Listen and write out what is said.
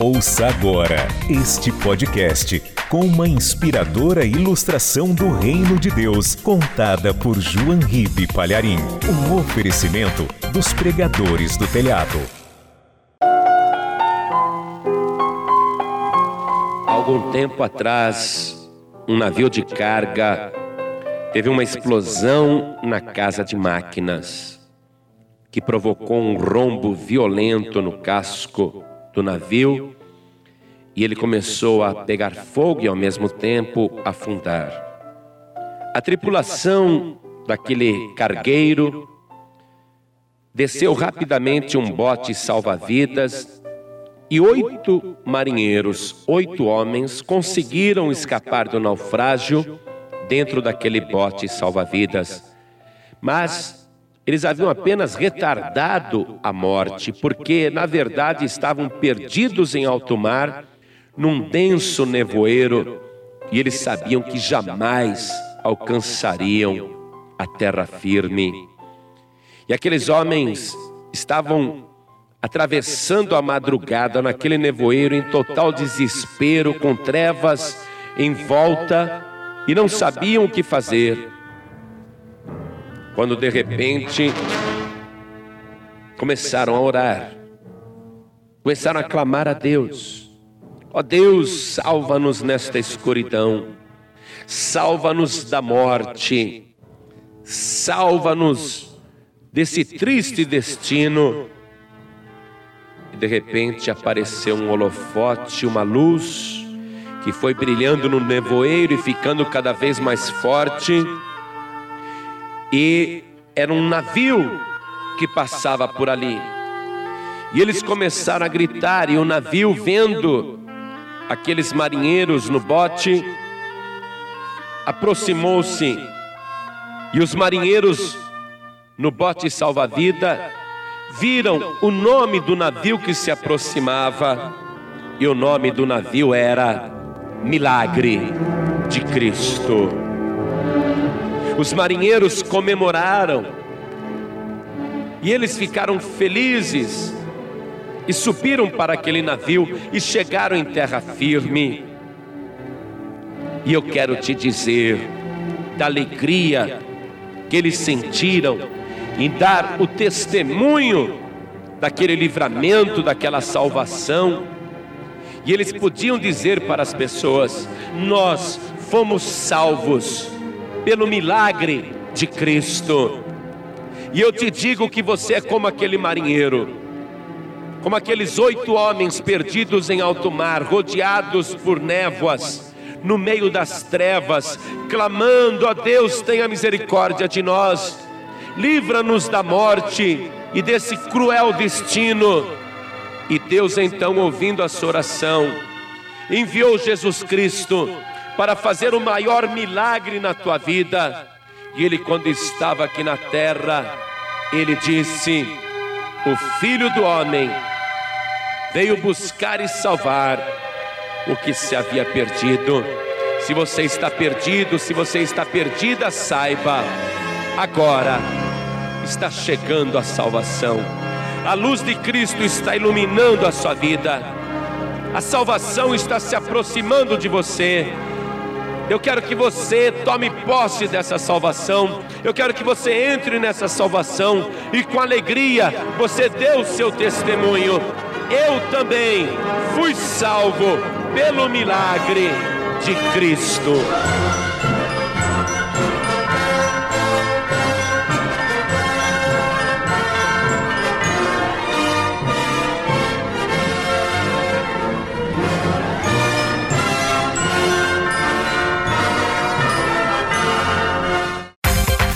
Ouça agora este podcast com uma inspiradora ilustração do Reino de Deus, contada por João Ribe Palharim. Um oferecimento dos pregadores do telhado. Algum tempo atrás, um navio de carga teve uma explosão na casa de máquinas que provocou um rombo violento no casco do navio e ele começou a pegar fogo e ao mesmo tempo afundar. A tripulação daquele cargueiro desceu rapidamente um bote salva-vidas e oito marinheiros, oito homens, conseguiram escapar do naufrágio dentro daquele bote salva-vidas. Mas eles haviam apenas retardado a morte, porque na verdade estavam perdidos em alto mar, num denso nevoeiro, e eles sabiam que jamais alcançariam a terra firme. E aqueles homens estavam atravessando a madrugada naquele nevoeiro em total desespero, com trevas em volta, e não sabiam o que fazer quando de repente começaram a orar, começaram a clamar a Deus: Ó oh Deus, salva-nos nesta escuridão, salva-nos da morte, salva-nos desse triste destino. E de repente apareceu um holofote, uma luz que foi brilhando no nevoeiro e ficando cada vez mais forte e era um navio que passava por ali. E eles começaram a gritar, e o navio, vendo aqueles marinheiros no bote, aproximou-se, e os marinheiros no bote salva-vida viram o nome do navio que se aproximava, e o nome do navio era Milagre de Cristo. Os marinheiros comemoraram e eles ficaram felizes e subiram para aquele navio e chegaram em terra firme. E eu quero te dizer da alegria que eles sentiram em dar o testemunho daquele livramento, daquela salvação. E eles podiam dizer para as pessoas: Nós fomos salvos pelo milagre de Cristo. E eu te digo que você é como aquele marinheiro, como aqueles oito homens perdidos em alto mar, rodeados por névoas, no meio das trevas, clamando a Deus, tenha misericórdia de nós, livra-nos da morte e desse cruel destino. E Deus, então, ouvindo a sua oração, enviou Jesus Cristo para fazer o maior milagre na tua vida. E ele, quando estava aqui na terra, ele disse: O filho do homem veio buscar e salvar o que se havia perdido. Se você está perdido, se você está perdida, saiba, agora está chegando a salvação. A luz de Cristo está iluminando a sua vida. A salvação está se aproximando de você. Eu quero que você tome posse dessa salvação. Eu quero que você entre nessa salvação e com alegria você dê o seu testemunho. Eu também fui salvo pelo milagre de Cristo.